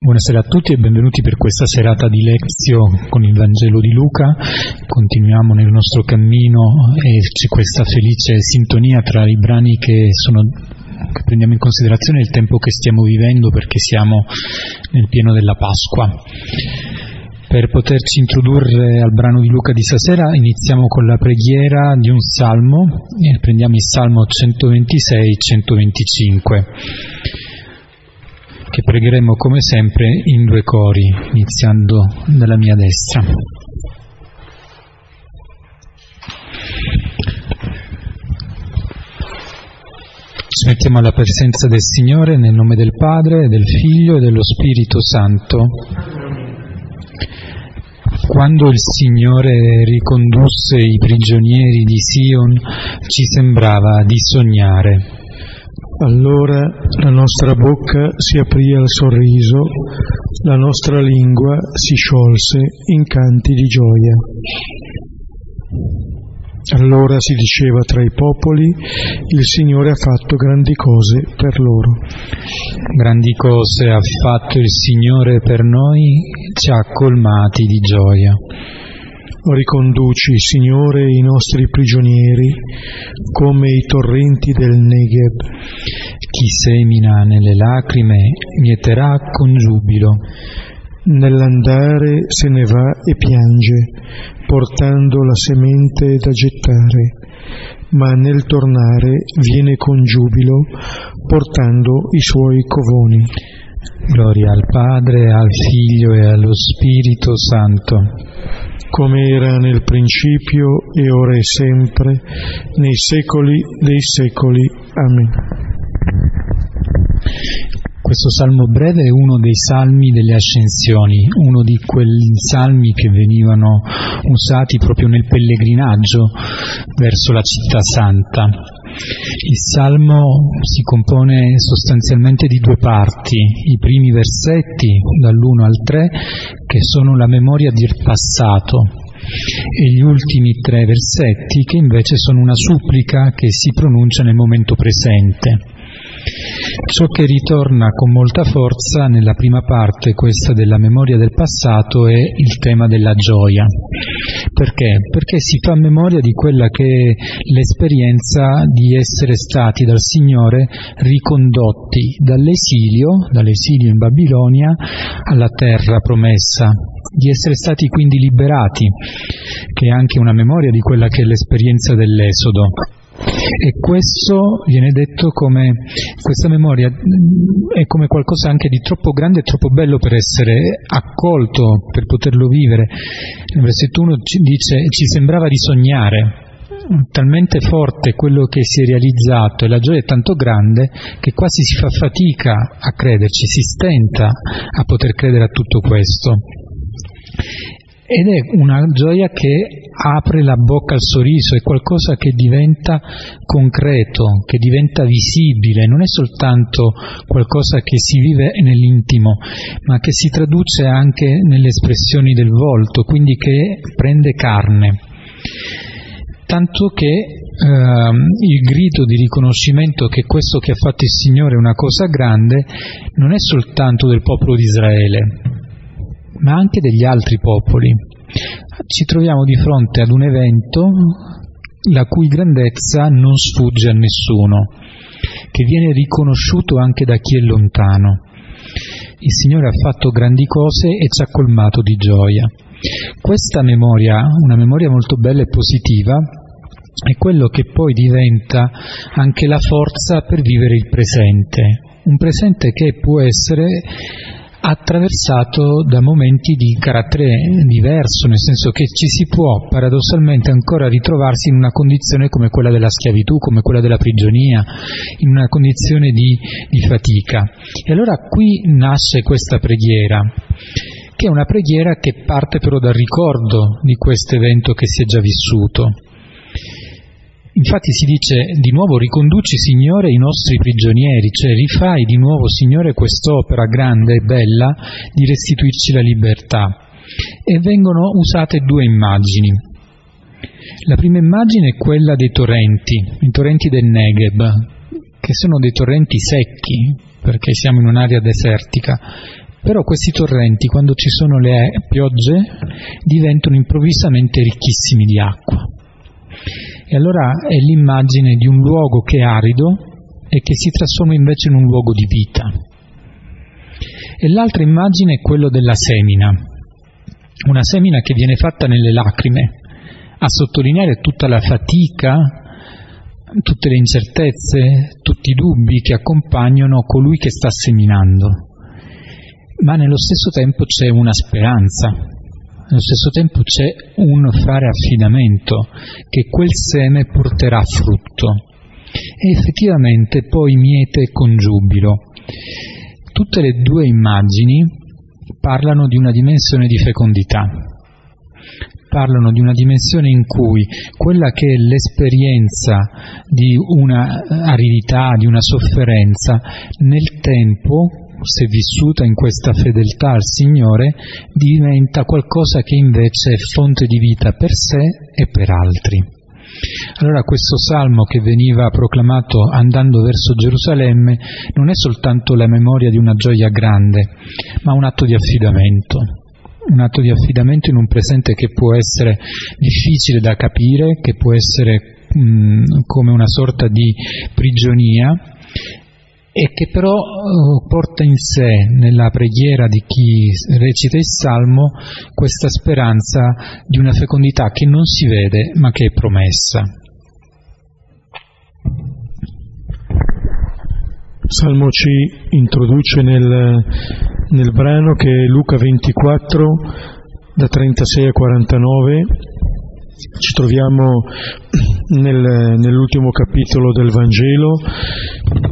Buonasera a tutti e benvenuti per questa serata di lezione con il Vangelo di Luca. Continuiamo nel nostro cammino e c'è questa felice sintonia tra i brani che, sono, che prendiamo in considerazione il tempo che stiamo vivendo perché siamo nel pieno della Pasqua. Per poterci introdurre al brano di Luca di stasera iniziamo con la preghiera di un salmo e prendiamo il salmo 126-125 che pregheremo come sempre in due cori, iniziando dalla mia destra. Ci mettiamo alla presenza del Signore nel nome del Padre, del Figlio e dello Spirito Santo. Quando il Signore ricondusse i prigionieri di Sion, ci sembrava di sognare. Allora la nostra bocca si aprì al sorriso, la nostra lingua si sciolse in canti di gioia. Allora si diceva tra i popoli, il Signore ha fatto grandi cose per loro. Grandi cose ha fatto il Signore per noi, ci ha colmati di gioia. Riconduci, Signore, i nostri prigionieri come i torrenti del Negev. Chi semina nelle lacrime mieterà con giubilo. Nell'andare se ne va e piange, portando la semente da gettare, ma nel tornare viene con giubilo, portando i suoi covoni. Gloria al Padre, al Figlio e allo Spirito Santo come era nel principio e ora e sempre, nei secoli dei secoli. Amen. Questo salmo breve è uno dei salmi delle ascensioni, uno di quegli salmi che venivano usati proprio nel pellegrinaggio verso la città santa. Il salmo si compone sostanzialmente di due parti, i primi versetti dall'1 al 3 che sono la memoria del passato e gli ultimi tre versetti che invece sono una supplica che si pronuncia nel momento presente. Ciò che ritorna con molta forza nella prima parte, questa della memoria del passato, è il tema della gioia. Perché? Perché si fa memoria di quella che è l'esperienza di essere stati dal Signore ricondotti dall'esilio, dall'esilio in Babilonia, alla terra promessa, di essere stati quindi liberati, che è anche una memoria di quella che è l'esperienza dell'Esodo. E questo viene detto come, questa memoria è come qualcosa anche di troppo grande e troppo bello per essere accolto, per poterlo vivere. Nel versetto 1 ci dice, ci sembrava di sognare, talmente forte quello che si è realizzato e la gioia è tanto grande che quasi si fa fatica a crederci, si stenta a poter credere a tutto questo. Ed è una gioia che apre la bocca al sorriso, è qualcosa che diventa concreto, che diventa visibile, non è soltanto qualcosa che si vive nell'intimo, ma che si traduce anche nelle espressioni del volto, quindi che prende carne. Tanto che Uh, il grido di riconoscimento che questo che ha fatto il Signore è una cosa grande non è soltanto del popolo di Israele, ma anche degli altri popoli. Ci troviamo di fronte ad un evento la cui grandezza non sfugge a nessuno, che viene riconosciuto anche da chi è lontano. Il Signore ha fatto grandi cose e ci ha colmato di gioia. Questa memoria, una memoria molto bella e positiva, è quello che poi diventa anche la forza per vivere il presente, un presente che può essere attraversato da momenti di carattere diverso, nel senso che ci si può paradossalmente ancora ritrovarsi in una condizione come quella della schiavitù, come quella della prigionia, in una condizione di, di fatica. E allora qui nasce questa preghiera, che è una preghiera che parte però dal ricordo di questo evento che si è già vissuto. Infatti si dice di nuovo riconduci Signore i nostri prigionieri, cioè rifai di nuovo Signore quest'opera grande e bella di restituirci la libertà. E vengono usate due immagini. La prima immagine è quella dei torrenti, i torrenti del Negev, che sono dei torrenti secchi, perché siamo in un'area desertica, Però questi torrenti, quando ci sono le piogge, diventano improvvisamente ricchissimi di acqua. E allora è l'immagine di un luogo che è arido e che si trasforma invece in un luogo di vita. E l'altra immagine è quello della semina, una semina che viene fatta nelle lacrime, a sottolineare tutta la fatica, tutte le incertezze, tutti i dubbi che accompagnano colui che sta seminando. Ma nello stesso tempo c'è una speranza, nello stesso tempo c'è un fare affidamento che quel seme porterà frutto e effettivamente poi miete con giubilo. Tutte le due immagini parlano di una dimensione di fecondità, parlano di una dimensione in cui quella che è l'esperienza di una aridità, di una sofferenza, nel tempo, se vissuta in questa fedeltà al Signore, diventa qualcosa che invece è fonte di vita per sé e per altri. Allora questo salmo che veniva proclamato andando verso Gerusalemme non è soltanto la memoria di una gioia grande, ma un atto di affidamento, un atto di affidamento in un presente che può essere difficile da capire, che può essere mh, come una sorta di prigionia, e che però uh, porta in sé, nella preghiera di chi recita il Salmo, questa speranza di una fecondità che non si vede ma che è promessa. Salmo ci introduce nel, nel brano che è Luca 24, da 36 a 49, ci troviamo nel, nell'ultimo capitolo del Vangelo,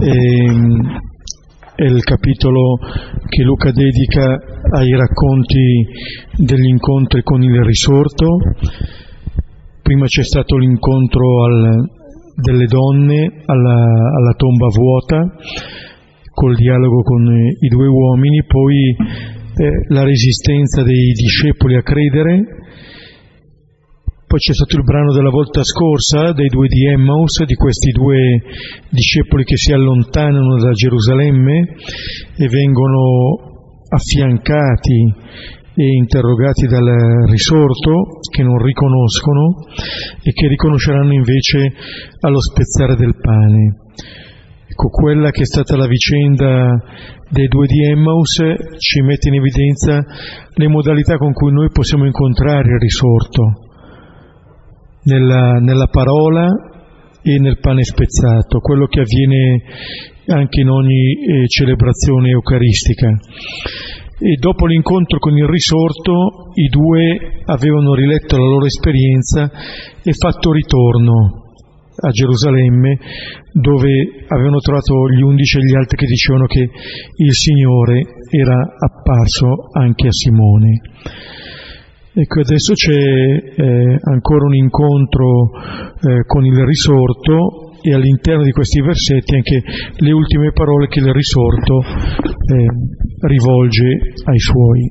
e, è il capitolo che Luca dedica ai racconti degli incontri con il risorto. Prima c'è stato l'incontro al, delle donne alla, alla, tomba vuota, col dialogo con i due uomini, poi eh, la resistenza dei discepoli a credere, poi c'è stato il brano della volta scorsa dei due di Emmaus, di questi due discepoli che si allontanano da Gerusalemme e vengono affiancati e interrogati dal risorto che non riconoscono e che riconosceranno invece allo spezzare del pane. Ecco, quella che è stata la vicenda dei due di Emmaus ci mette in evidenza le modalità con cui noi possiamo incontrare il risorto nella, nella parola e nel pane spezzato, quello che avviene anche in ogni eh, celebrazione eucaristica. E dopo l'incontro con il risorto, i due avevano riletto la loro esperienza e fatto ritorno a Gerusalemme, dove avevano trovato gli undici e gli altri che dicevano che il Signore era apparso anche a Simone. Ecco, adesso c'è eh, ancora un incontro eh, con il risorto e all'interno di questi versetti anche le ultime parole che il risorto eh, rivolge ai suoi.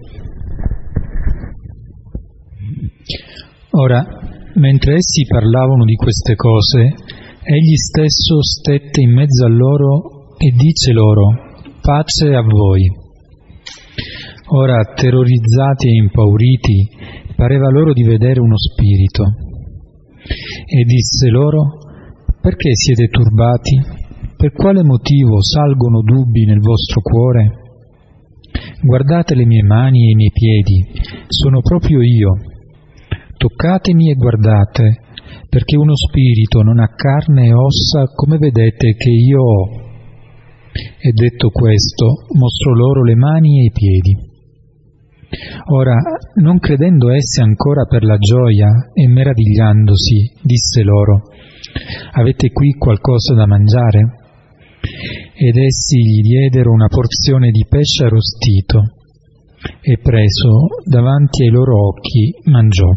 Ora, mentre essi parlavano di queste cose, egli stesso stette in mezzo a loro e dice loro, pace a voi. Ora, terrorizzati e impauriti, pareva loro di vedere uno spirito. E disse loro, perché siete turbati? Per quale motivo salgono dubbi nel vostro cuore? Guardate le mie mani e i miei piedi, sono proprio io. Toccatemi e guardate, perché uno spirito non ha carne e ossa come vedete che io ho. E detto questo, mostrò loro le mani e i piedi. Ora, non credendo essi ancora per la gioia e meravigliandosi, disse loro, Avete qui qualcosa da mangiare? Ed essi gli diedero una porzione di pesce arrostito, e preso davanti ai loro occhi mangiò.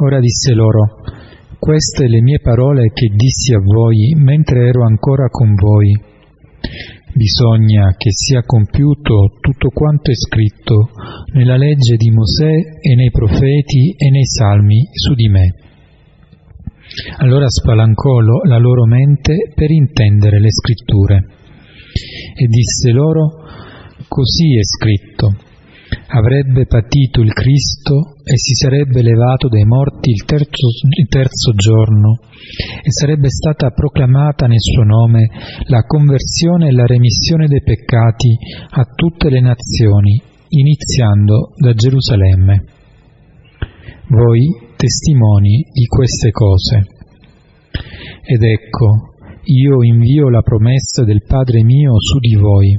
Ora disse loro, Queste le mie parole che dissi a voi mentre ero ancora con voi Bisogna che sia compiuto tutto quanto è scritto nella legge di Mosè e nei profeti e nei salmi su di me. Allora spalancò la loro mente per intendere le scritture e disse loro, Così è scritto. Avrebbe patito il Cristo e si sarebbe levato dai morti il terzo, il terzo giorno e sarebbe stata proclamata nel suo nome la conversione e la remissione dei peccati a tutte le nazioni, iniziando da Gerusalemme. Voi testimoni di queste cose. Ed ecco, io invio la promessa del Padre mio su di voi.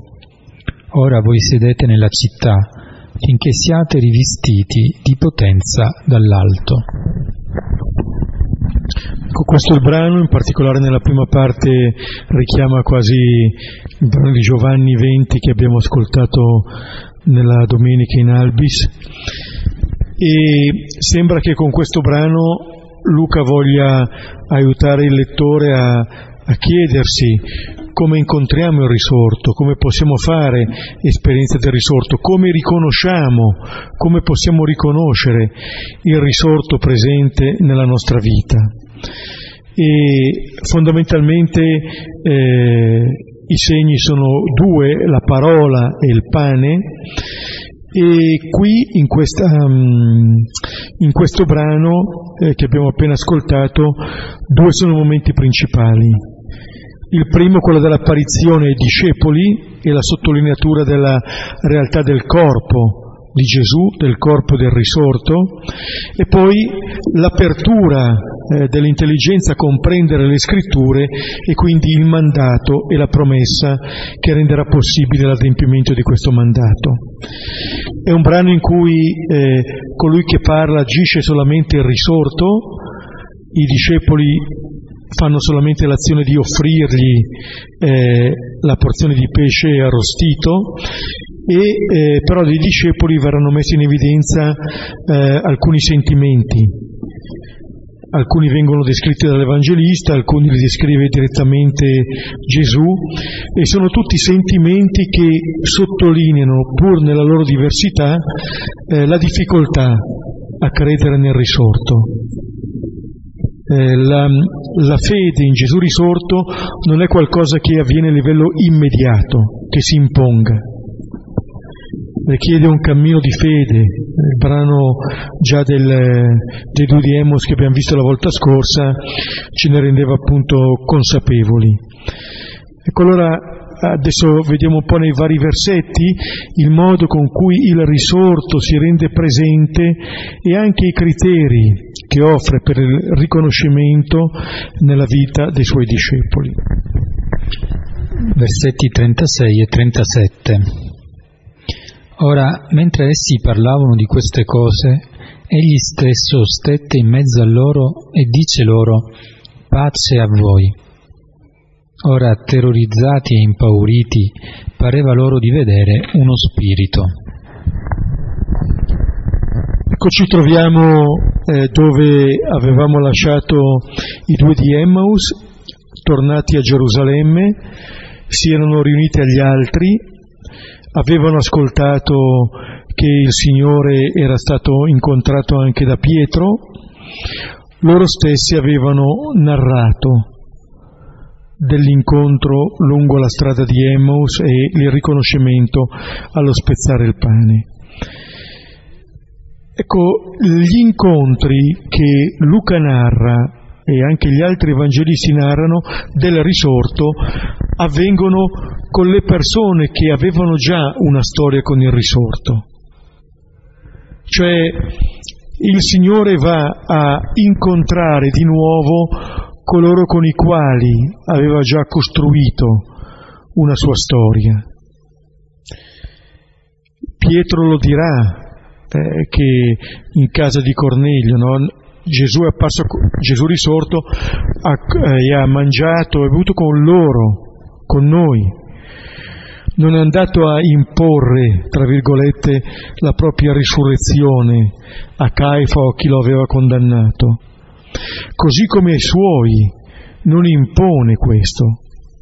Ora voi sedete nella città, finché siate rivestiti di potenza dall'alto. Ecco, questo il brano, in particolare nella prima parte, richiama quasi il brano di Giovanni 20 che abbiamo ascoltato nella domenica in Albis e sembra che con questo brano Luca voglia aiutare il lettore a, a chiedersi come incontriamo il risorto, come possiamo fare esperienza del risorto, come riconosciamo, come possiamo riconoscere il risorto presente nella nostra vita. E fondamentalmente eh, i segni sono due, la parola e il pane, e qui in, questa, um, in questo brano eh, che abbiamo appena ascoltato, due sono i momenti principali. Il primo, quello dell'apparizione ai discepoli e la sottolineatura della realtà del corpo di Gesù, del corpo del risorto, e poi l'apertura eh, dell'intelligenza a comprendere le scritture e quindi il mandato e la promessa che renderà possibile l'adempimento di questo mandato. È un brano in cui eh, colui che parla agisce solamente il risorto, i discepoli fanno solamente l'azione di offrirgli eh, la porzione di pesce arrostito e eh, però dei discepoli verranno messi in evidenza eh, alcuni sentimenti. Alcuni vengono descritti dall'Evangelista, alcuni li descrive direttamente Gesù e sono tutti sentimenti che sottolineano, pur nella loro diversità, eh, la difficoltà a credere nel risorto. Eh, la, la, fede in Gesù risorto non è qualcosa che avviene a livello immediato, che si imponga. Richiede un cammino di fede, il brano già del, dei due di Emos che abbiamo visto la volta scorsa ce ne rendeva appunto consapevoli. Ecco allora adesso vediamo un po' nei vari versetti il modo con cui il risorto si rende presente e anche i criteri che offre per il riconoscimento nella vita dei suoi discepoli. Versetti 36 e 37. Ora, mentre essi parlavano di queste cose, egli stesso stette in mezzo a loro e dice loro, pace a voi. Ora, terrorizzati e impauriti, pareva loro di vedere uno spirito. Ecco, ci troviamo eh, dove avevamo lasciato i due di Emmaus, tornati a Gerusalemme, si erano riuniti agli altri, avevano ascoltato che il Signore era stato incontrato anche da Pietro, loro stessi avevano narrato dell'incontro lungo la strada di Emmaus e il riconoscimento allo spezzare il pane. Ecco, gli incontri che Luca narra e anche gli altri evangelisti narrano del risorto avvengono con le persone che avevano già una storia con il risorto. Cioè il Signore va a incontrare di nuovo coloro con i quali aveva già costruito una sua storia. Pietro lo dirà eh, che in casa di Cornelio no? Gesù è apparso, Gesù risorto ha, eh, ha mangiato, è venuto con loro, con noi. Non è andato a imporre, tra virgolette, la propria risurrezione a Caifa o a chi lo aveva condannato. Così come ai suoi non impone questo.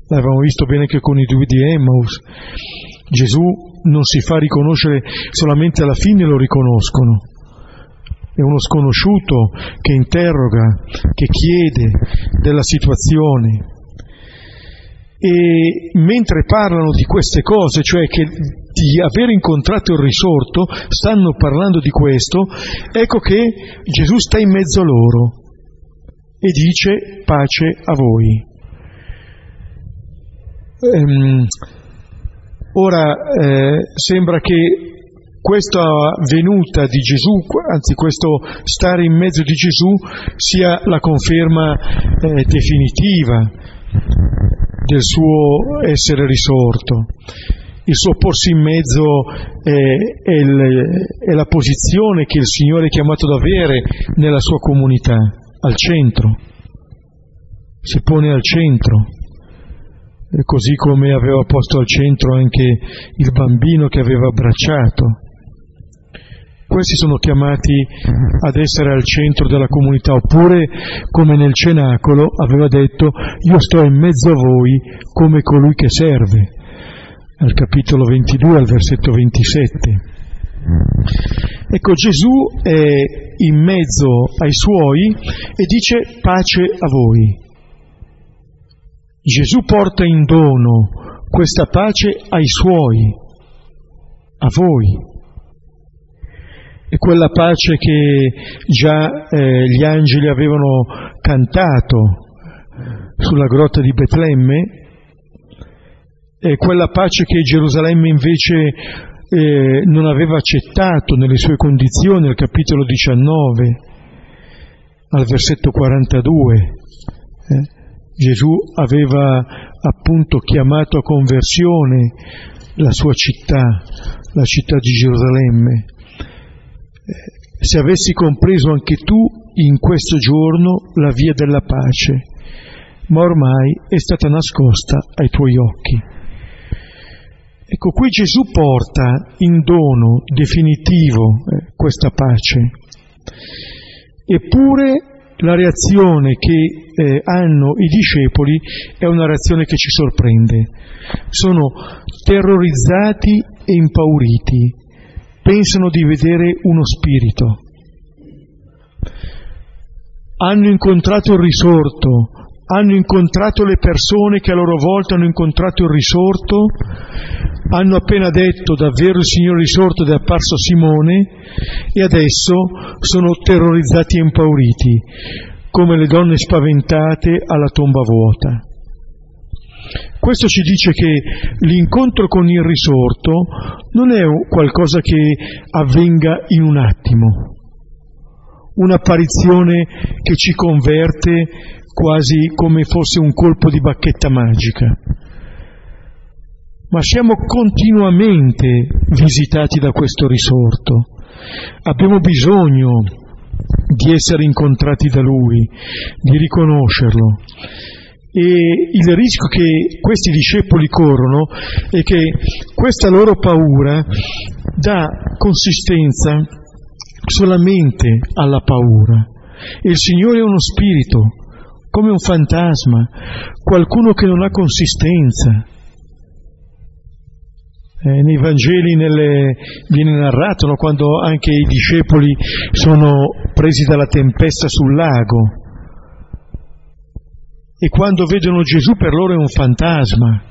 L'avevamo visto bene anche con i due di Emmaus. Gesù non si fa riconoscere solamente alla fine lo riconoscono. È uno sconosciuto che interroga, che chiede della situazione. E mentre parlano di queste cose, cioè che di aver incontrato il risorto, stanno parlando di questo, ecco che Gesù sta in mezzo a loro e dice pace a voi. Ehm, ora eh, sembra che questa venuta di Gesù, anzi questo stare in mezzo di Gesù, sia la conferma eh, definitiva del suo essere risorto. Il suo porsi in mezzo è, è, il, è la posizione che il Signore è chiamato ad avere nella sua comunità, al centro. Si pone al centro così come aveva posto al centro anche il bambino che aveva abbracciato. Questi sono chiamati ad essere al centro della comunità, oppure come nel cenacolo aveva detto io sto in mezzo a voi come colui che serve, al capitolo 22, al versetto 27. Ecco, Gesù è in mezzo ai suoi e dice pace a voi. Gesù porta in dono questa pace ai suoi, a voi e quella pace che già eh, gli angeli avevano cantato sulla grotta di Betlemme, e quella pace che Gerusalemme invece eh, non aveva accettato nelle sue condizioni, al capitolo 19, al versetto 42. Eh, Gesù aveva appunto chiamato a conversione la sua città, la città di Gerusalemme se avessi compreso anche tu in questo giorno la via della pace, ma ormai è stata nascosta ai tuoi occhi. Ecco, qui Gesù porta in dono definitivo eh, questa pace, eppure la reazione che eh, hanno i discepoli è una reazione che ci sorprende. Sono terrorizzati e impauriti pensano di vedere uno spirito. Hanno incontrato il risorto, hanno incontrato le persone che a loro volta hanno incontrato il risorto, hanno appena detto davvero il Signore risorto ed è apparso Simone e adesso sono terrorizzati e impauriti, come le donne spaventate alla tomba vuota. Questo ci dice che l'incontro con il risorto non è qualcosa che avvenga in un attimo, un'apparizione che ci converte quasi come fosse un colpo di bacchetta magica, ma siamo continuamente visitati da questo risorto. Abbiamo bisogno di essere incontrati da Lui, di riconoscerlo e il rischio che questi discepoli corrono è che questa loro paura dà consistenza solamente alla paura. Il Signore è uno spirito, come un fantasma, qualcuno che non ha consistenza. Eh, nei Vangeli nelle, viene narrato no, quando anche i discepoli sono presi dalla tempesta sul lago e quando vedono Gesù per loro è un fantasma,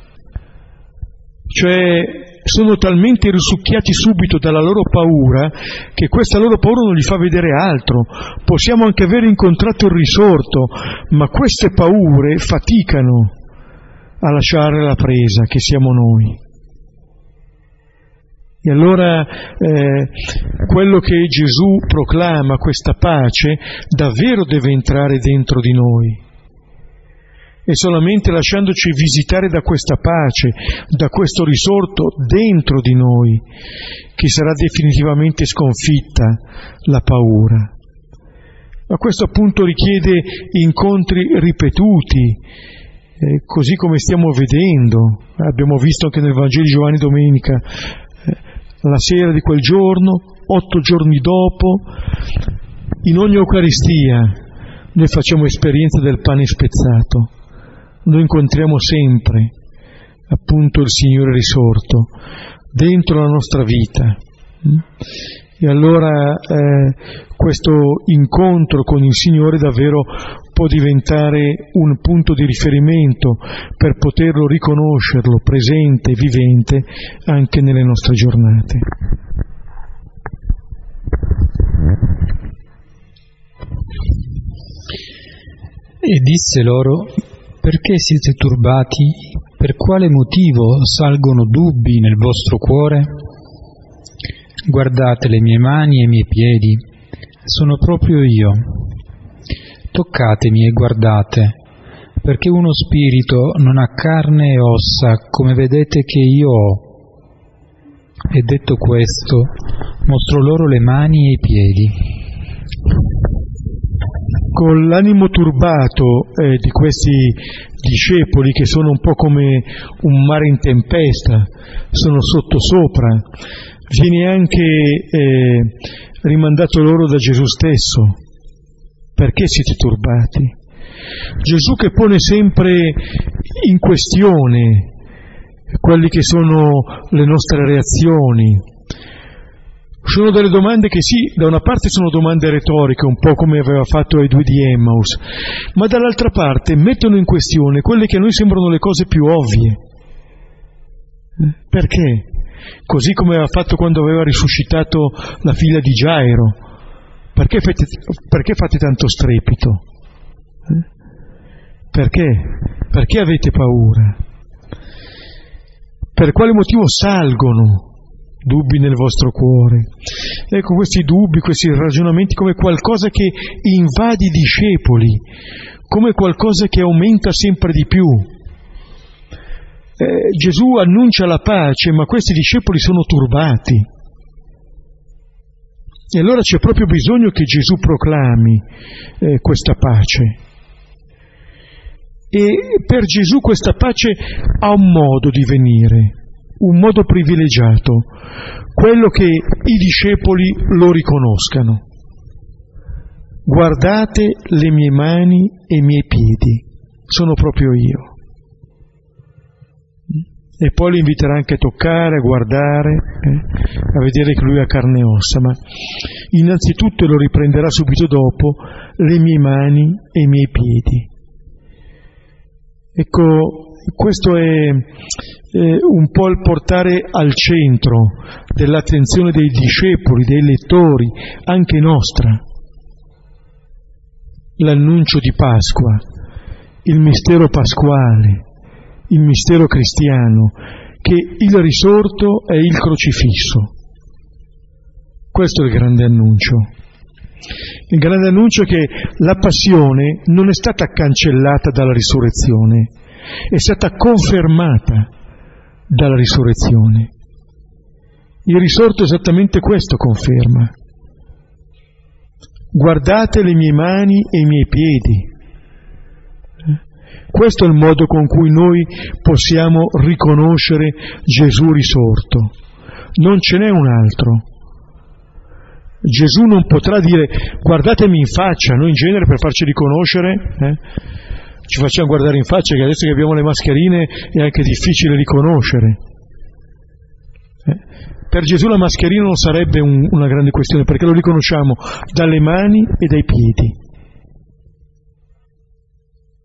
cioè sono talmente risucchiati subito dalla loro paura che questa loro paura non gli fa vedere altro. Possiamo anche aver incontrato il risorto, ma queste paure faticano a lasciare la presa che siamo noi. E allora eh, quello che Gesù proclama, questa pace, davvero deve entrare dentro di noi e solamente lasciandoci visitare da questa pace, da questo risorto dentro di noi, che sarà definitivamente sconfitta la paura. Ma questo appunto richiede incontri ripetuti, eh, così come stiamo vedendo, abbiamo visto anche nel Vangelo di Giovanni domenica, eh, la sera di quel giorno, otto giorni dopo, in ogni Eucaristia noi facciamo esperienza del pane spezzato noi incontriamo sempre appunto il Signore risorto dentro la nostra vita. E allora eh, questo incontro con il Signore davvero può diventare un punto di riferimento per poterlo riconoscerlo presente e vivente anche nelle nostre giornate. E disse loro, perché siete turbati? Per quale motivo salgono dubbi nel vostro cuore? Guardate le mie mani e i miei piedi, sono proprio io. Toccatemi e guardate, perché uno spirito non ha carne e ossa come vedete che io ho. E detto questo, mostrò loro le mani e i piedi con l'animo turbato eh, di questi discepoli che sono un po' come un mare in tempesta, sono sottosopra, viene anche eh, rimandato loro da Gesù stesso. Perché siete turbati? Gesù che pone sempre in questione quelle che sono le nostre reazioni, sono delle domande che sì, da una parte sono domande retoriche, un po' come aveva fatto ai due di Emmaus, ma dall'altra parte mettono in questione quelle che a noi sembrano le cose più ovvie. Perché? Così come aveva fatto quando aveva risuscitato la figlia di Gairo. Perché fate, perché fate tanto strepito? Perché? Perché avete paura? Per quale motivo salgono dubbi nel vostro cuore. Ecco questi dubbi, questi ragionamenti come qualcosa che invade i discepoli, come qualcosa che aumenta sempre di più. Eh, Gesù annuncia la pace, ma questi discepoli sono turbati. E allora c'è proprio bisogno che Gesù proclami eh, questa pace. E per Gesù questa pace ha un modo di venire, un modo privilegiato, quello che i discepoli lo riconoscano. Guardate le mie mani e i miei piedi, sono proprio io. E poi li inviterà anche a toccare, a guardare, eh, a vedere che lui ha carne e ossa, ma innanzitutto lo riprenderà subito dopo le mie mani e i miei piedi. Ecco, questo è eh, un po' il portare al centro dell'attenzione dei discepoli, dei lettori, anche nostra, l'annuncio di Pasqua, il mistero pasquale, il mistero cristiano, che il risorto è il crocifisso. Questo è il grande annuncio. Il grande annuncio è che la passione non è stata cancellata dalla risurrezione, è stata confermata dalla risurrezione. Il risorto esattamente questo conferma. Guardate le mie mani e i miei piedi. Questo è il modo con cui noi possiamo riconoscere Gesù risorto. Non ce n'è un altro. Gesù non potrà dire guardatemi in faccia, noi in genere per farci riconoscere eh, ci facciamo guardare in faccia che adesso che abbiamo le mascherine è anche difficile riconoscere. Eh? Per Gesù la mascherina non sarebbe un, una grande questione perché lo riconosciamo dalle mani e dai piedi.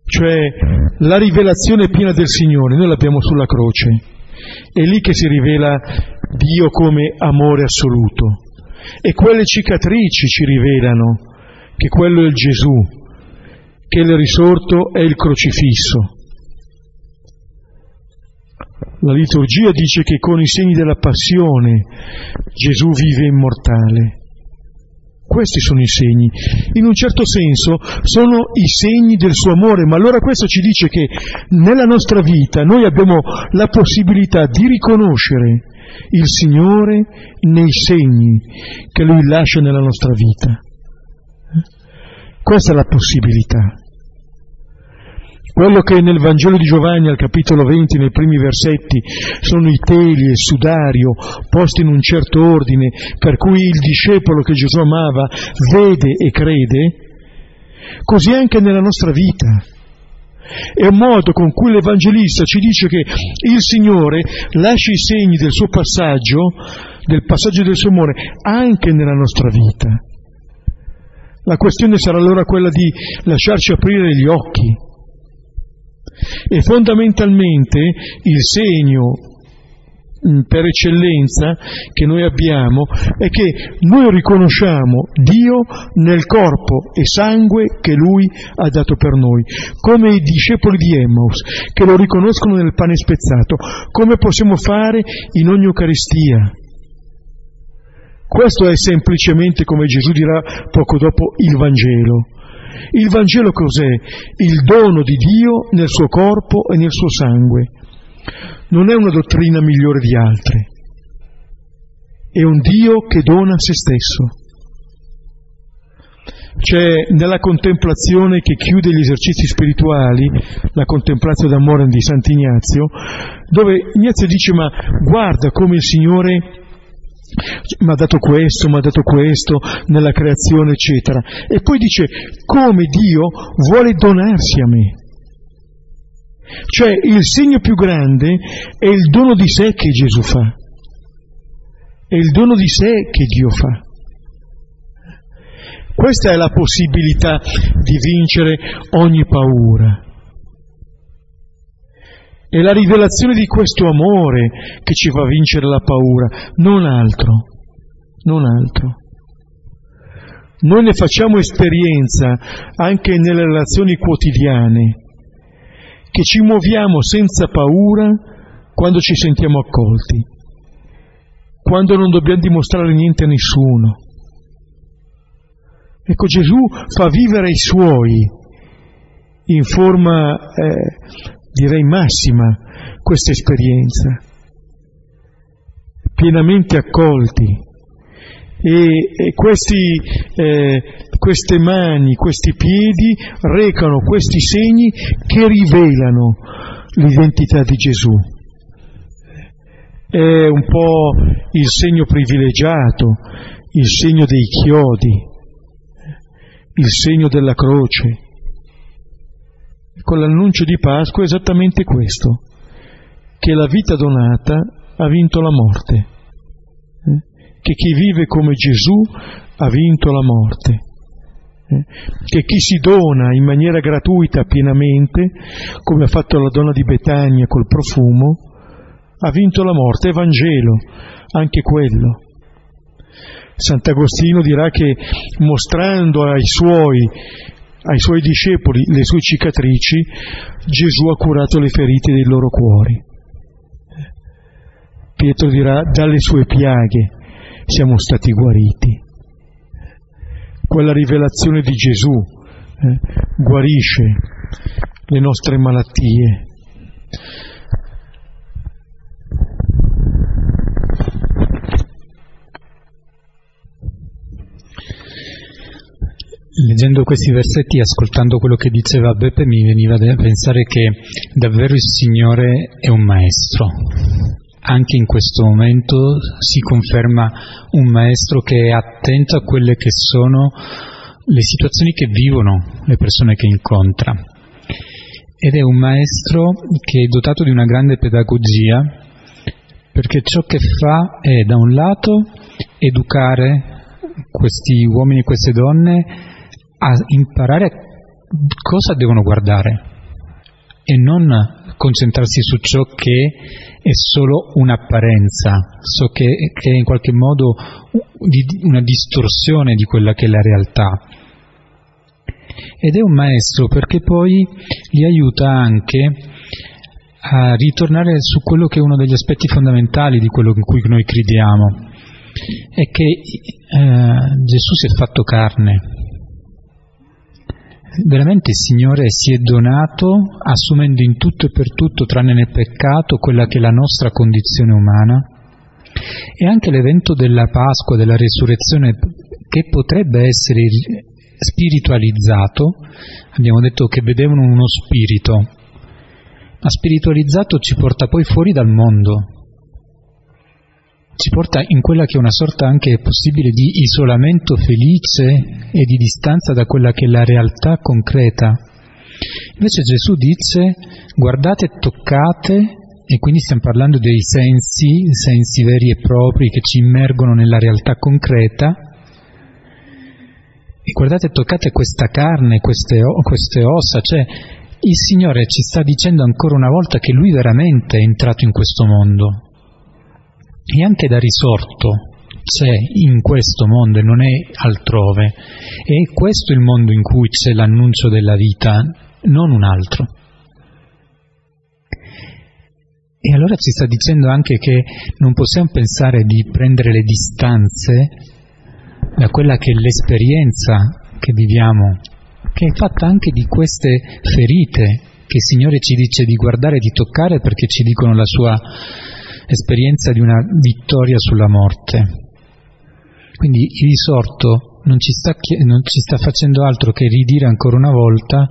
Cioè la rivelazione piena del Signore, noi l'abbiamo sulla croce, è lì che si rivela Dio come amore assoluto. E quelle cicatrici ci rivelano che quello è il Gesù, che il risorto è il crocifisso. La liturgia dice che con i segni della passione Gesù vive immortale. Questi sono i segni. In un certo senso sono i segni del suo amore, ma allora questo ci dice che nella nostra vita noi abbiamo la possibilità di riconoscere il Signore nei segni che Lui lascia nella nostra vita. Questa è la possibilità. Quello che nel Vangelo di Giovanni al capitolo 20, nei primi versetti, sono i teli e il sudario posti in un certo ordine, per cui il discepolo che Gesù amava vede e crede, così anche nella nostra vita. È un modo con cui l'Evangelista ci dice che il Signore lascia i segni del suo passaggio del passaggio del suo amore anche nella nostra vita. La questione sarà allora quella di lasciarci aprire gli occhi. E fondamentalmente il segno mm, per eccellenza che noi abbiamo è che noi riconosciamo Dio nel corpo e sangue che Lui ha dato per noi, come i discepoli di Emmaus che lo riconoscono nel pane spezzato, come possiamo fare in ogni Eucaristia. Questo è semplicemente, come Gesù dirà poco dopo, il Vangelo. Il Vangelo cos'è? Il dono di Dio nel suo corpo e nel suo sangue. Non è una dottrina migliore di altre. È un Dio che dona se stesso. C'è nella contemplazione che chiude gli esercizi spirituali, la contemplazione d'amore di Sant'Ignazio, dove Ignazio dice ma guarda come il Signore mi ha dato questo, mi ha dato questo nella creazione, eccetera. E poi dice come Dio vuole donarsi a me. Cioè il segno più grande è il dono di sé che Gesù fa, è il dono di sé che Dio fa. Questa è la possibilità di vincere ogni paura. È la rivelazione di questo amore che ci fa vincere la paura, non altro, non altro. Noi ne facciamo esperienza anche nelle relazioni quotidiane, che ci muoviamo senza paura quando ci sentiamo accolti, quando non dobbiamo dimostrare niente a nessuno. Ecco, Gesù fa vivere i suoi in forma eh, direi massima, questa esperienza, pienamente accolti. E, e questi, eh, queste mani, questi piedi recano questi segni che rivelano l'identità di Gesù. È un po' il segno privilegiato, il segno dei chiodi, il segno della croce con l'annuncio di Pasqua è esattamente questo, che la vita donata ha vinto la morte, eh? che chi vive come Gesù ha vinto la morte, eh? che chi si dona in maniera gratuita pienamente, come ha fatto la donna di Betania col profumo, ha vinto la morte, è Vangelo, anche quello. Sant'Agostino dirà che mostrando ai suoi ai suoi discepoli le sue cicatrici, Gesù ha curato le ferite dei loro cuori. Pietro dirà, dalle sue piaghe siamo stati guariti. Quella rivelazione di Gesù eh, guarisce le nostre malattie. Leggendo questi versetti, ascoltando quello che diceva Beppe, mi veniva da pensare che davvero il Signore è un maestro. Anche in questo momento si conferma un maestro che è attento a quelle che sono le situazioni che vivono le persone che incontra. Ed è un maestro che è dotato di una grande pedagogia perché ciò che fa è da un lato educare questi uomini e queste donne a imparare cosa devono guardare e non concentrarsi su ciò che è solo un'apparenza, so che, che è in qualche modo una distorsione di quella che è la realtà. Ed è un maestro perché poi li aiuta anche a ritornare su quello che è uno degli aspetti fondamentali di quello in cui noi crediamo, è che eh, Gesù si è fatto carne, veramente il Signore si è donato assumendo in tutto e per tutto, tranne nel peccato, quella che è la nostra condizione umana. E anche l'evento della Pasqua, della resurrezione, che potrebbe essere spiritualizzato, abbiamo detto che vedevano uno spirito, ma spiritualizzato ci porta poi fuori dal mondo, ci porta in quella che è una sorta anche possibile di isolamento felice e di distanza da quella che è la realtà concreta. Invece Gesù dice guardate, toccate e quindi stiamo parlando dei sensi, sensi veri e propri che ci immergono nella realtà concreta. E guardate, toccate questa carne, queste, queste ossa, cioè il Signore ci sta dicendo ancora una volta che Lui veramente è entrato in questo mondo e anche da risorto c'è in questo mondo e non è altrove. E questo è il mondo in cui c'è l'annuncio della vita, non un altro. E allora ci sta dicendo anche che non possiamo pensare di prendere le distanze da quella che è l'esperienza che viviamo, che è fatta anche di queste ferite che il Signore ci dice di guardare di toccare perché ci dicono la sua esperienza di una vittoria sulla morte. Quindi il risorto non ci sta, non ci sta facendo altro che ridire ancora una volta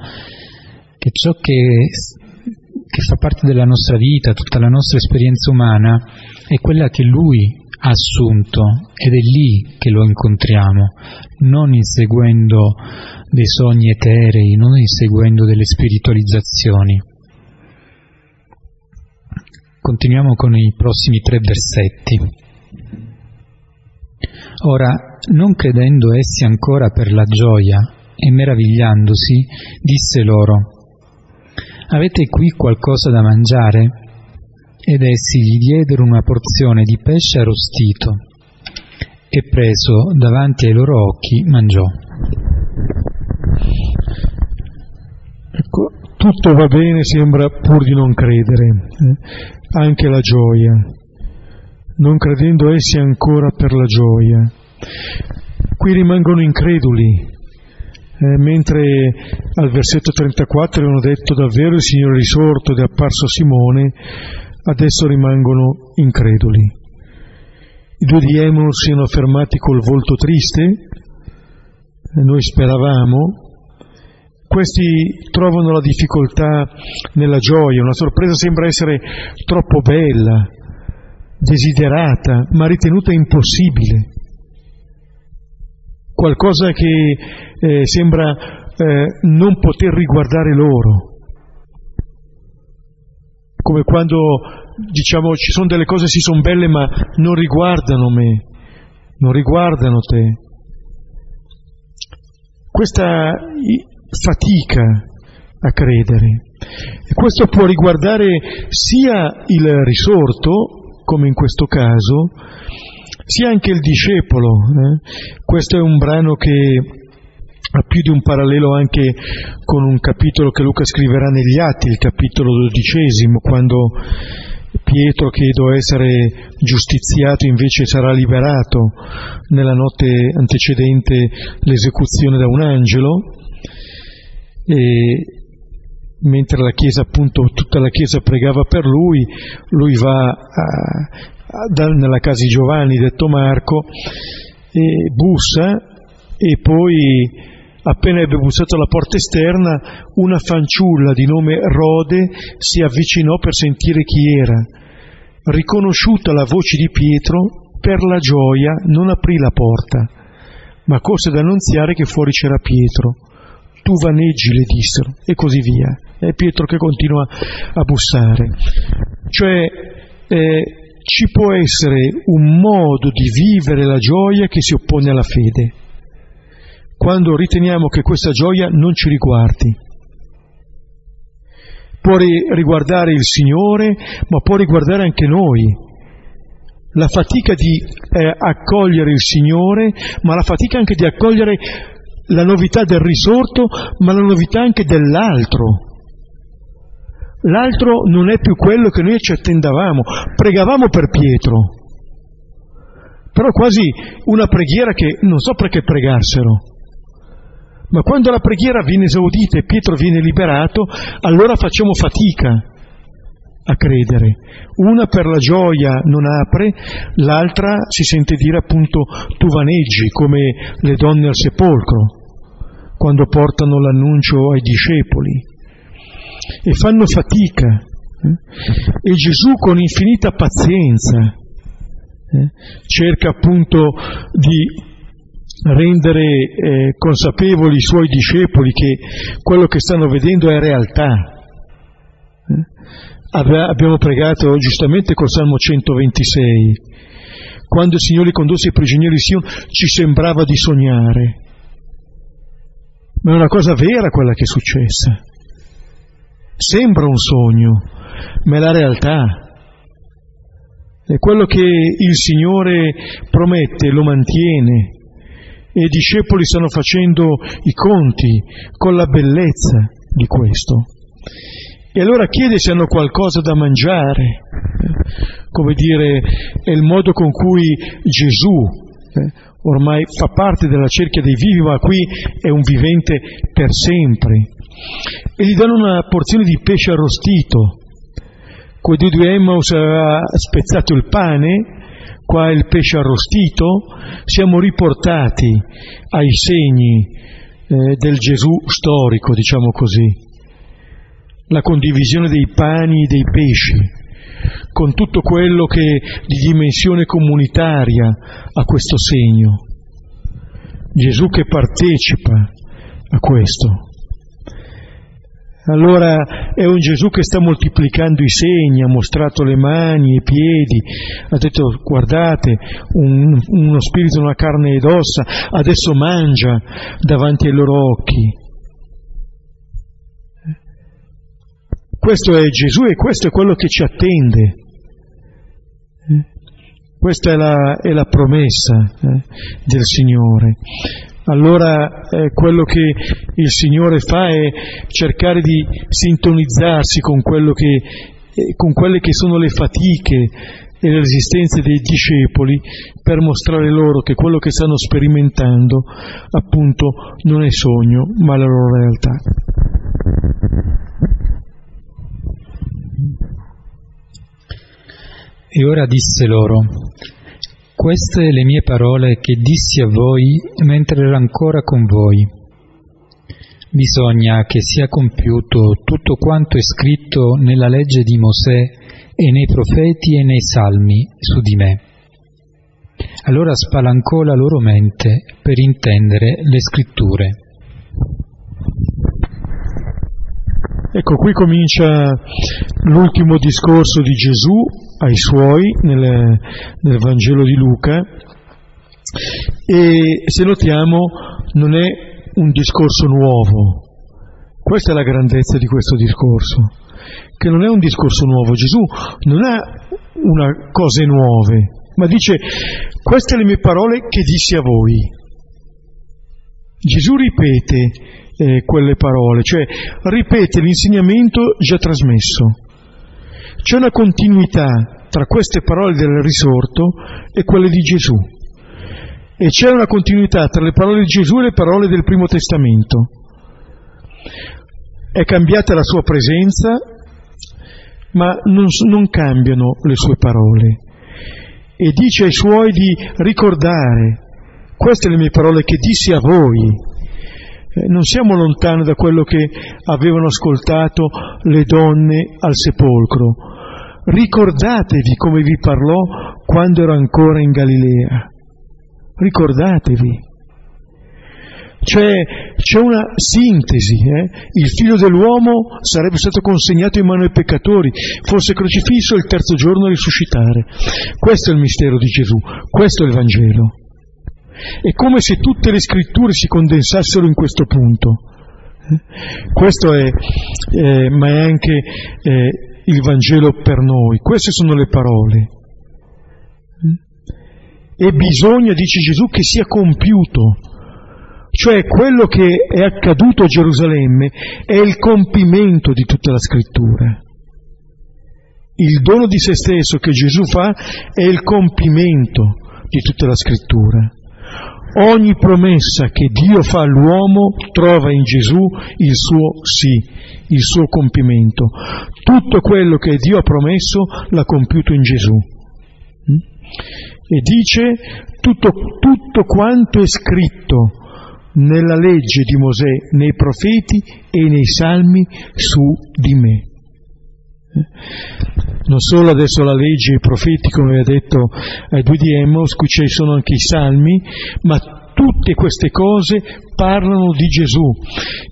che ciò che che fa parte della nostra vita, tutta la nostra esperienza umana, è quella che Lui ha assunto ed è lì che lo incontriamo, non inseguendo dei sogni eterei, non inseguendo delle spiritualizzazioni. Continuiamo con i prossimi tre versetti. Ora, non credendo essi ancora per la gioia e meravigliandosi, disse loro, Avete qui qualcosa da mangiare? Ed essi gli diedero una porzione di pesce arrostito e preso davanti ai loro occhi mangiò. Ecco, tutto va bene, sembra pur di non credere, eh? anche la gioia, non credendo essi ancora per la gioia. Qui rimangono increduli, eh, mentre al versetto 34 avevano detto davvero il Signore risorto ed è apparso Simone, adesso rimangono increduli. I due di Emmaus si erano fermati col volto triste, e noi speravamo, questi trovano la difficoltà nella gioia, una sorpresa sembra essere troppo bella, desiderata, ma ritenuta impossibile qualcosa che eh, sembra eh, non poter riguardare loro. Come quando diciamo ci sono delle cose che sì sono belle ma non riguardano me, non riguardano te. Questa fatica a credere. E questo può riguardare sia il risorto, come in questo caso, sia anche il discepolo. Eh? Questo è un brano che ha più di un parallelo anche con un capitolo che Luca scriverà negli Atti, il capitolo dodicesimo, quando Pietro che doveva essere giustiziato invece sarà liberato nella notte antecedente l'esecuzione da un angelo e mentre la Chiesa appunto tutta la Chiesa pregava per lui, lui va a, nella casa di Giovanni, detto Marco, e bussa e poi appena ebbe bussato alla porta esterna una fanciulla di nome Rode si avvicinò per sentire chi era. Riconosciuta la voce di Pietro, per la gioia non aprì la porta, ma corse ad annunziare che fuori c'era Pietro. Tu vaneggi, le dissero, e così via. È Pietro che continua a bussare. Cioè, eh, ci può essere un modo di vivere la gioia che si oppone alla fede, quando riteniamo che questa gioia non ci riguardi. Può riguardare il Signore, ma può riguardare anche noi. La fatica di eh, accogliere il Signore, ma la fatica anche di accogliere la novità del risorto, ma la novità anche dell'altro l'altro non è più quello che noi ci attendavamo. Pregavamo per Pietro, però quasi una preghiera che non so perché pregassero. Ma quando la preghiera viene esaudita e Pietro viene liberato, allora facciamo fatica a credere. Una per la gioia non apre, l'altra si sente dire appunto tu vaneggi come le donne al sepolcro, quando portano l'annuncio ai discepoli e fanno fatica. Eh? E Gesù con infinita pazienza eh, cerca appunto di rendere eh, consapevoli i suoi discepoli che quello che stanno vedendo è realtà. Abbiamo pregato giustamente col Salmo 126. Quando il Signore condusse i prigionieri di Sion ci sembrava di sognare. Ma è una cosa vera quella che è successa. Sembra un sogno, ma è la realtà. E quello che il Signore promette lo mantiene e i discepoli stanno facendo i conti con la bellezza di questo. E allora chiede se hanno qualcosa da mangiare, come dire, è il modo con cui Gesù eh, ormai fa parte della cerchia dei vivi, ma qui è un vivente per sempre. E gli danno una porzione di pesce arrostito. Quei due Emmaus aveva spezzato il pane, qua il pesce arrostito, siamo riportati ai segni eh, del Gesù storico, diciamo così la condivisione dei pani e dei pesci, con tutto quello che di dimensione comunitaria ha questo segno. Gesù che partecipa a questo. Allora è un Gesù che sta moltiplicando i segni, ha mostrato le mani, i piedi, ha detto guardate, un, uno spirito, una carne ed ossa, adesso mangia davanti ai loro occhi. Questo è Gesù e questo è quello che ci attende. Questa è la, è la promessa eh, del Signore. Allora eh, quello che il Signore fa è cercare di sintonizzarsi con, che, eh, con quelle che sono le fatiche e le resistenze dei discepoli per mostrare loro che quello che stanno sperimentando appunto non è sogno ma la loro realtà. E ora disse loro, queste le mie parole che dissi a voi mentre ero ancora con voi. Bisogna che sia compiuto tutto quanto è scritto nella legge di Mosè e nei profeti e nei salmi su di me. Allora spalancò la loro mente per intendere le scritture. Ecco, qui comincia l'ultimo discorso di Gesù ai suoi nel, nel Vangelo di Luca e se notiamo non è un discorso nuovo. Questa è la grandezza di questo discorso, che non è un discorso nuovo. Gesù non ha una cose nuove, ma dice queste le mie parole che dissi a voi. Gesù ripete eh, quelle parole, cioè ripete l'insegnamento già trasmesso. C'è una continuità tra queste parole del risorto e quelle di Gesù. E c'è una continuità tra le parole di Gesù e le parole del Primo Testamento. È cambiata la sua presenza, ma non, non cambiano le sue parole. E dice ai suoi di ricordare, queste le mie parole che dissi a voi, eh, non siamo lontani da quello che avevano ascoltato le donne al sepolcro. Ricordatevi come vi parlò quando ero ancora in Galilea. Ricordatevi. C'è, c'è una sintesi, eh? il figlio dell'uomo sarebbe stato consegnato in mano ai peccatori, fosse crocifisso il terzo giorno risuscitare. Questo è il mistero di Gesù, questo è il Vangelo. È come se tutte le scritture si condensassero in questo punto. Questo è, eh, ma è anche eh, il Vangelo per noi. Queste sono le parole. E bisogna, dice Gesù, che sia compiuto. Cioè quello che è accaduto a Gerusalemme è il compimento di tutta la scrittura. Il dono di se stesso che Gesù fa è il compimento di tutta la scrittura. Ogni promessa che Dio fa all'uomo trova in Gesù il suo sì, il suo compimento. Tutto quello che Dio ha promesso l'ha compiuto in Gesù. Mm? E dice tutto, tutto quanto è scritto nella legge di Mosè, nei profeti e nei salmi su di me. Non solo adesso la legge e i profeti, come ha detto ai due di Emmos, qui ci sono anche i salmi, ma Tutte queste cose parlano di Gesù.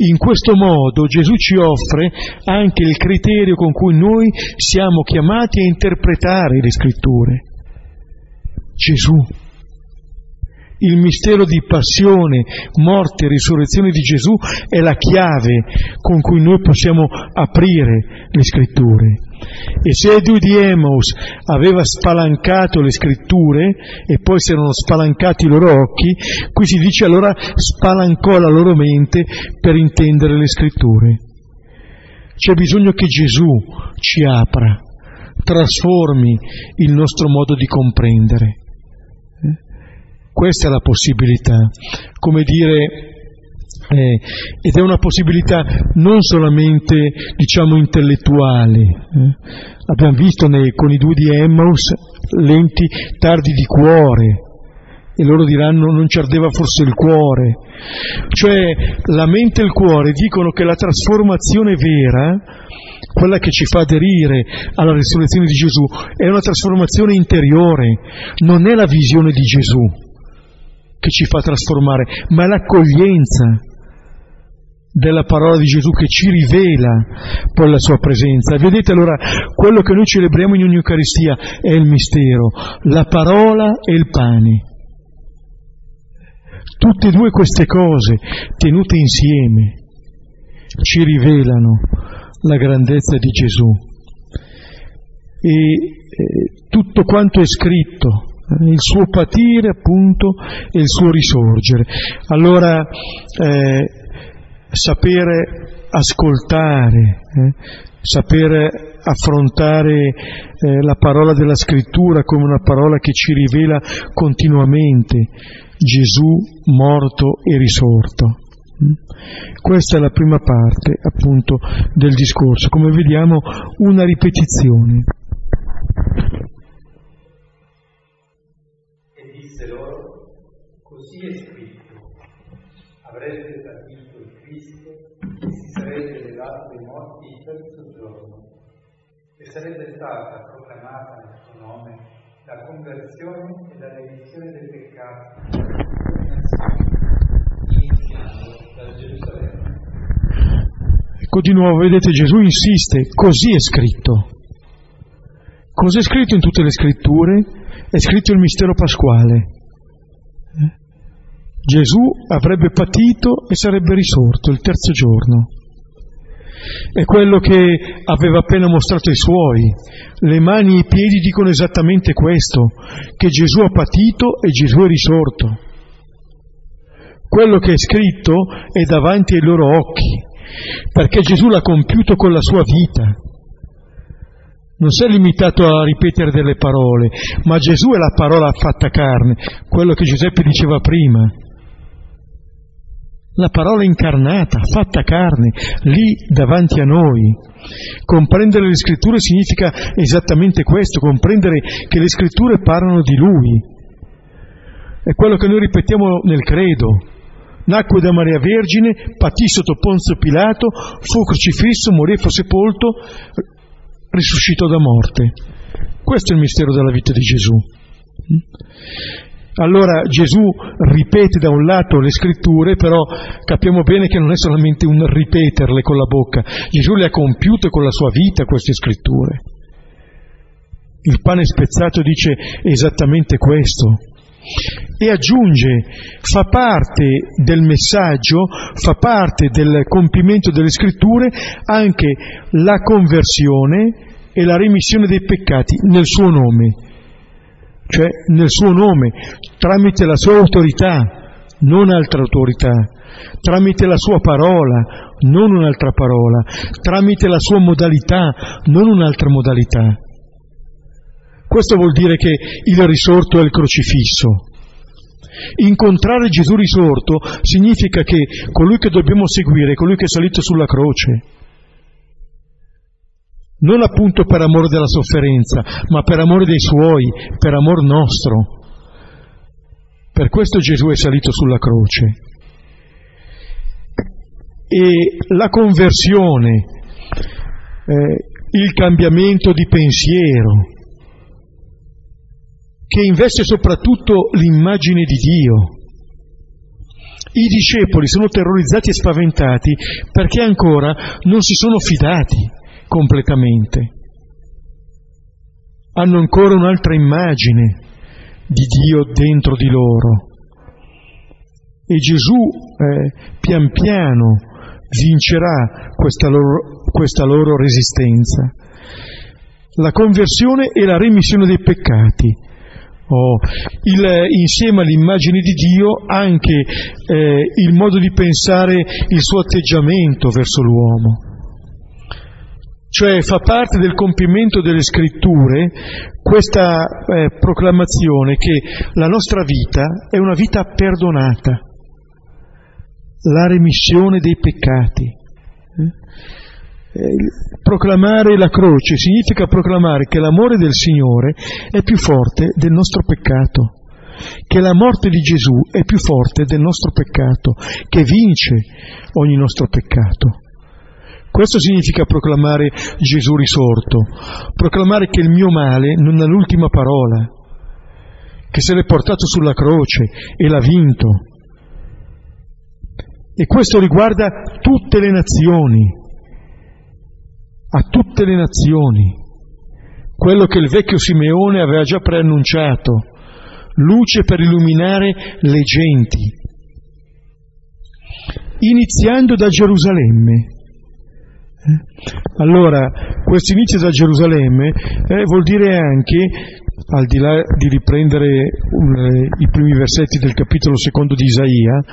In questo modo Gesù ci offre anche il criterio con cui noi siamo chiamati a interpretare le scritture. Gesù il mistero di passione, morte e risurrezione di Gesù è la chiave con cui noi possiamo aprire le scritture. E se Edu di Emmaus aveva spalancato le scritture e poi si erano spalancati i loro occhi, qui si dice allora spalancò la loro mente per intendere le scritture. C'è bisogno che Gesù ci apra, trasformi il nostro modo di comprendere. Questa è la possibilità, come dire, eh, ed è una possibilità non solamente, diciamo, intellettuale. Eh. Abbiamo visto nei, con i due di Emmaus lenti tardi di cuore, e loro diranno non ci ardeva forse il cuore. Cioè la mente e il cuore dicono che la trasformazione vera, quella che ci fa aderire alla risurrezione di Gesù, è una trasformazione interiore, non è la visione di Gesù che ci fa trasformare, ma è l'accoglienza della parola di Gesù che ci rivela poi la sua presenza. Vedete allora, quello che noi celebriamo in ogni Eucaristia è il mistero, la parola e il pane. Tutte e due queste cose, tenute insieme, ci rivelano la grandezza di Gesù. E eh, tutto quanto è scritto il suo patire appunto e il suo risorgere. Allora eh, sapere ascoltare, eh, sapere affrontare eh, la parola della scrittura come una parola che ci rivela continuamente Gesù morto e risorto. Mm? Questa è la prima parte appunto del discorso, come vediamo una ripetizione. Sarebbe stata proclamata nel suo nome la conversione e la remissione dei peccati. Ecco di nuovo, vedete, Gesù insiste, così è scritto. Cos'è scritto in tutte le scritture? È scritto il mistero pasquale. Gesù avrebbe patito e sarebbe risorto il terzo giorno. È quello che aveva appena mostrato ai suoi. Le mani e i piedi dicono esattamente questo, che Gesù ha patito e Gesù è risorto. Quello che è scritto è davanti ai loro occhi, perché Gesù l'ha compiuto con la sua vita. Non si è limitato a ripetere delle parole, ma Gesù è la parola fatta carne, quello che Giuseppe diceva prima la parola incarnata, fatta carne, lì davanti a noi. Comprendere le scritture significa esattamente questo, comprendere che le scritture parlano di Lui. È quello che noi ripetiamo nel credo. Nacque da Maria Vergine, patì sotto Ponzio Pilato, fu crocifisso, morì, fu sepolto, risuscitò da morte. Questo è il mistero della vita di Gesù. Allora Gesù ripete da un lato le scritture, però capiamo bene che non è solamente un ripeterle con la bocca, Gesù le ha compiute con la sua vita queste scritture. Il pane spezzato dice esattamente questo. E aggiunge, fa parte del messaggio, fa parte del compimento delle scritture anche la conversione e la remissione dei peccati nel suo nome cioè nel suo nome, tramite la sua autorità, non altra autorità, tramite la sua parola, non un'altra parola, tramite la sua modalità, non un'altra modalità. Questo vuol dire che il risorto è il crocifisso. Incontrare Gesù risorto significa che colui che dobbiamo seguire è colui che è salito sulla croce non appunto per amore della sofferenza, ma per amore dei suoi, per amor nostro. Per questo Gesù è salito sulla croce. E la conversione, eh, il cambiamento di pensiero, che investe soprattutto l'immagine di Dio, I discepoli sono terrorizzati e spaventati perché ancora non si sono fidati completamente. Hanno ancora un'altra immagine di Dio dentro di loro. E Gesù eh, pian piano vincerà questa loro, questa loro resistenza. La conversione e la remissione dei peccati oh, il, insieme all'immagine di Dio anche eh, il modo di pensare, il suo atteggiamento verso l'uomo. Cioè fa parte del compimento delle scritture questa eh, proclamazione che la nostra vita è una vita perdonata, la remissione dei peccati. Eh? Eh, proclamare la croce significa proclamare che l'amore del Signore è più forte del nostro peccato, che la morte di Gesù è più forte del nostro peccato, che vince ogni nostro peccato. Questo significa proclamare Gesù risorto, proclamare che il mio male non ha l'ultima parola, che se l'è portato sulla croce e l'ha vinto. E questo riguarda tutte le nazioni, a tutte le nazioni, quello che il vecchio Simeone aveva già preannunciato, luce per illuminare le genti, iniziando da Gerusalemme. Eh? Allora, questo inizio da Gerusalemme eh, vuol dire anche, al di là di riprendere un, eh, i primi versetti del capitolo secondo di Isaia,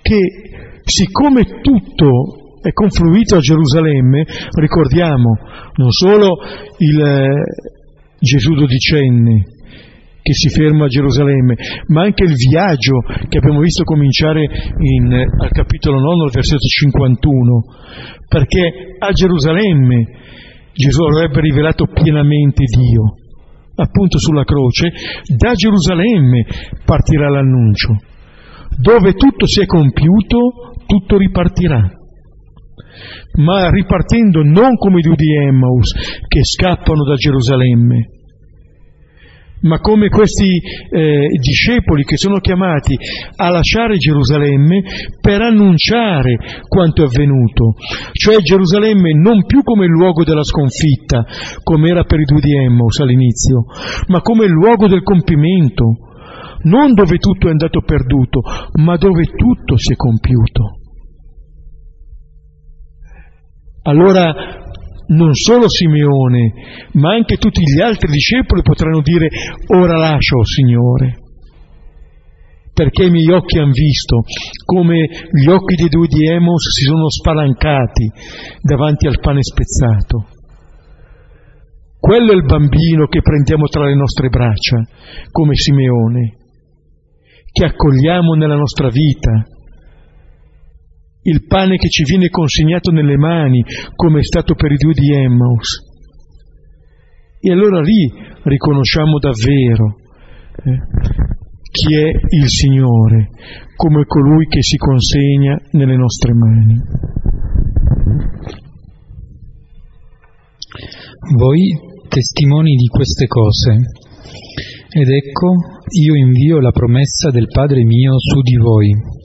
che siccome tutto è confluito a Gerusalemme, ricordiamo non solo il eh, Gesù dodicenne che si ferma a Gerusalemme, ma anche il viaggio che abbiamo visto cominciare in, al capitolo 9, al versetto 51, perché a Gerusalemme Gesù avrebbe rivelato pienamente Dio, appunto sulla croce, da Gerusalemme partirà l'annuncio, dove tutto si è compiuto, tutto ripartirà. Ma ripartendo non come i due di Emmaus che scappano da Gerusalemme, ma come questi eh, discepoli che sono chiamati a lasciare Gerusalemme per annunciare quanto è avvenuto, cioè Gerusalemme non più come il luogo della sconfitta, come era per i due di Emmaus all'inizio, ma come il luogo del compimento, non dove tutto è andato perduto, ma dove tutto si è compiuto. allora non solo Simeone, ma anche tutti gli altri discepoli potranno dire ora lascio, Signore, perché i miei occhi hanno visto come gli occhi dei due di Emos si sono spalancati davanti al pane spezzato. Quello è il bambino che prendiamo tra le nostre braccia, come Simeone, che accogliamo nella nostra vita, il pane che ci viene consegnato nelle mani, come è stato per i due di Emmaus. E allora lì riconosciamo davvero eh, chi è il Signore, come colui che si consegna nelle nostre mani. Voi testimoni di queste cose, ed ecco io invio la promessa del Padre mio su di voi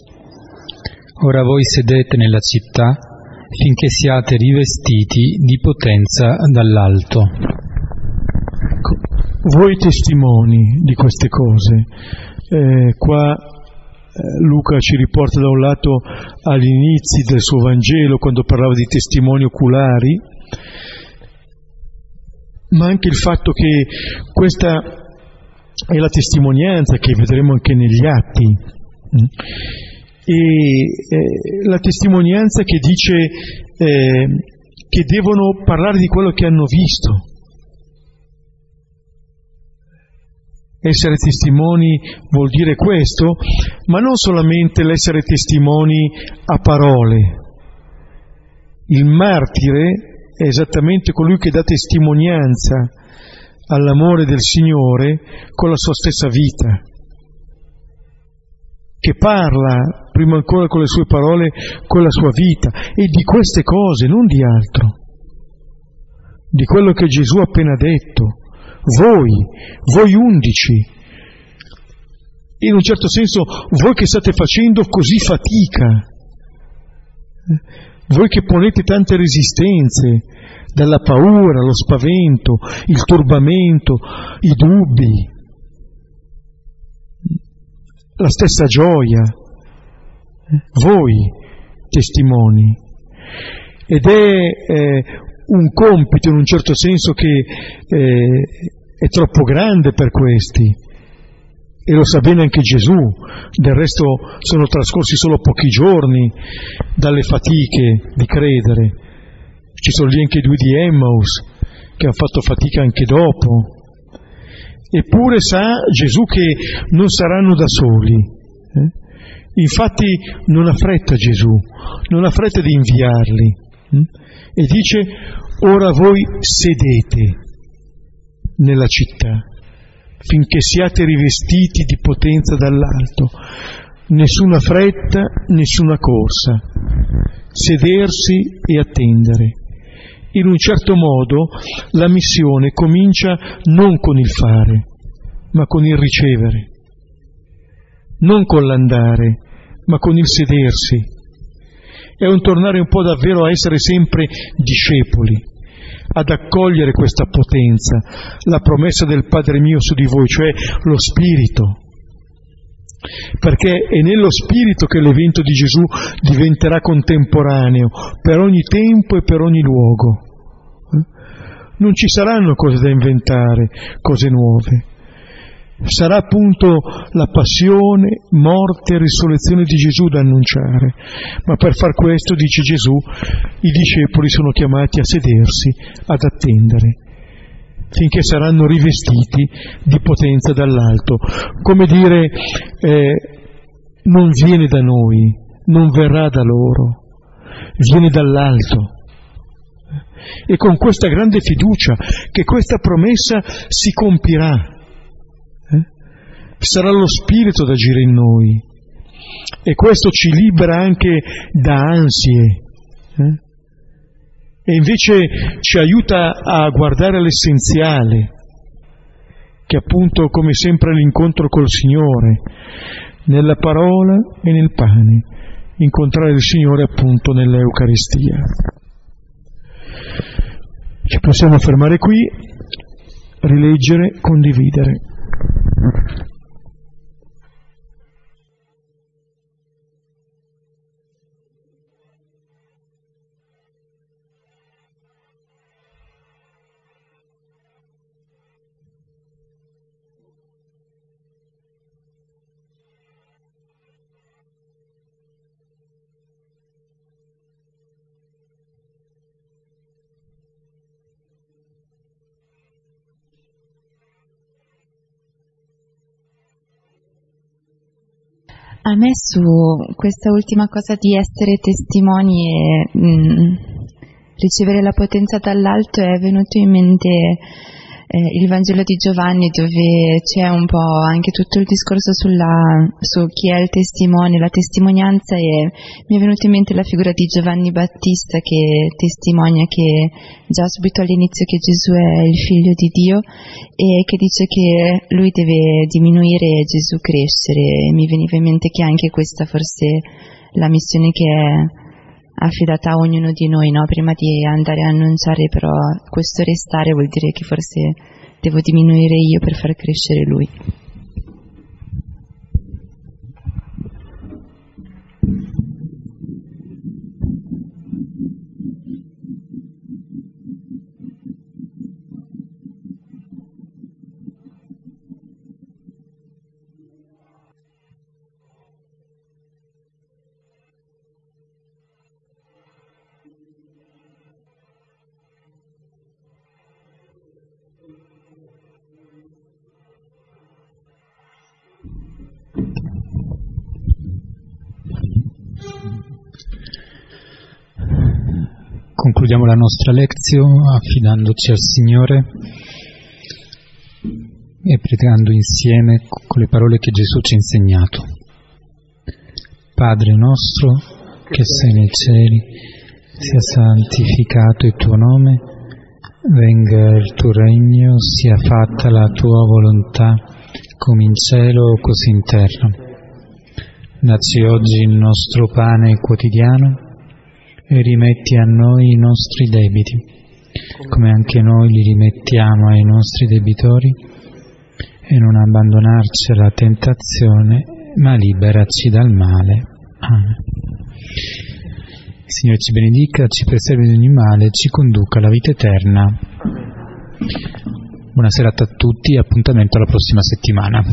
Ora voi sedete nella città finché siate rivestiti di potenza dall'alto. Voi testimoni di queste cose, eh, qua eh, Luca ci riporta da un lato agli inizi del suo Vangelo quando parlava di testimoni oculari, ma anche il fatto che questa è la testimonianza che vedremo anche negli atti. E eh, la testimonianza che dice eh, che devono parlare di quello che hanno visto. Essere testimoni vuol dire questo, ma non solamente l'essere testimoni a parole. Il martire è esattamente colui che dà testimonianza all'amore del Signore con la sua stessa vita, che parla prima ancora con le sue parole, con la sua vita, e di queste cose, non di altro, di quello che Gesù ha appena detto. Voi, voi undici, in un certo senso voi che state facendo così fatica, voi che ponete tante resistenze, dalla paura, lo spavento, il turbamento, i dubbi, la stessa gioia, voi testimoni. Ed è eh, un compito in un certo senso che eh, è troppo grande per questi e lo sa bene anche Gesù, del resto sono trascorsi solo pochi giorni dalle fatiche di credere, ci sono lì anche due di Emmaus che hanno fatto fatica anche dopo, eppure sa Gesù che non saranno da soli. Eh? Infatti non ha fretta Gesù, non ha fretta di inviarli hm? e dice ora voi sedete nella città finché siate rivestiti di potenza dall'alto. Nessuna fretta, nessuna corsa. Sedersi e attendere. In un certo modo la missione comincia non con il fare, ma con il ricevere. Non con l'andare, ma con il sedersi. È un tornare un po' davvero a essere sempre discepoli ad accogliere questa potenza, la promessa del Padre mio su di voi, cioè lo Spirito. Perché è nello Spirito che l'evento di Gesù diventerà contemporaneo per ogni tempo e per ogni luogo. Non ci saranno cose da inventare, cose nuove sarà appunto la passione, morte e risurrezione di Gesù da annunciare. Ma per far questo, dice Gesù, i discepoli sono chiamati a sedersi, ad attendere, finché saranno rivestiti di potenza dall'alto. Come dire, eh, non viene da noi, non verrà da loro, viene dall'alto. E con questa grande fiducia che questa promessa si compirà sarà lo Spirito ad agire in noi. E questo ci libera anche da ansie eh? e invece ci aiuta a guardare all'essenziale che appunto come sempre l'incontro col Signore nella parola e nel pane incontrare il Signore appunto nell'Eucaristia. Ci possiamo fermare qui rileggere, condividere A me su questa ultima cosa di essere testimoni e mh, mm, ricevere la potenza dall'alto è venuto in mente eh, il Vangelo di Giovanni dove c'è un po' anche tutto il discorso sulla, su chi è il testimone, la testimonianza e mi è venuta in mente la figura di Giovanni Battista che testimonia che già subito all'inizio che Gesù è il figlio di Dio e che dice che lui deve diminuire e Gesù crescere. E mi veniva in mente che anche questa forse la missione che è affidata a ognuno di noi, no? prima di andare a annunciare, però questo restare vuol dire che forse devo diminuire io per far crescere lui. Concludiamo la nostra lezione affidandoci al Signore e pregando insieme con le parole che Gesù ci ha insegnato. Padre nostro che sei nei cieli, sia santificato il tuo nome, venga il tuo regno, sia fatta la tua volontà come in cielo così in terra. Dacci oggi il nostro pane quotidiano e rimetti a noi i nostri debiti, come anche noi li rimettiamo ai nostri debitori, e non abbandonarci alla tentazione, ma liberaci dal male. Amen. Signore ci benedica, ci preservi di ogni male, ci conduca alla vita eterna. Buona serata a tutti e appuntamento alla prossima settimana.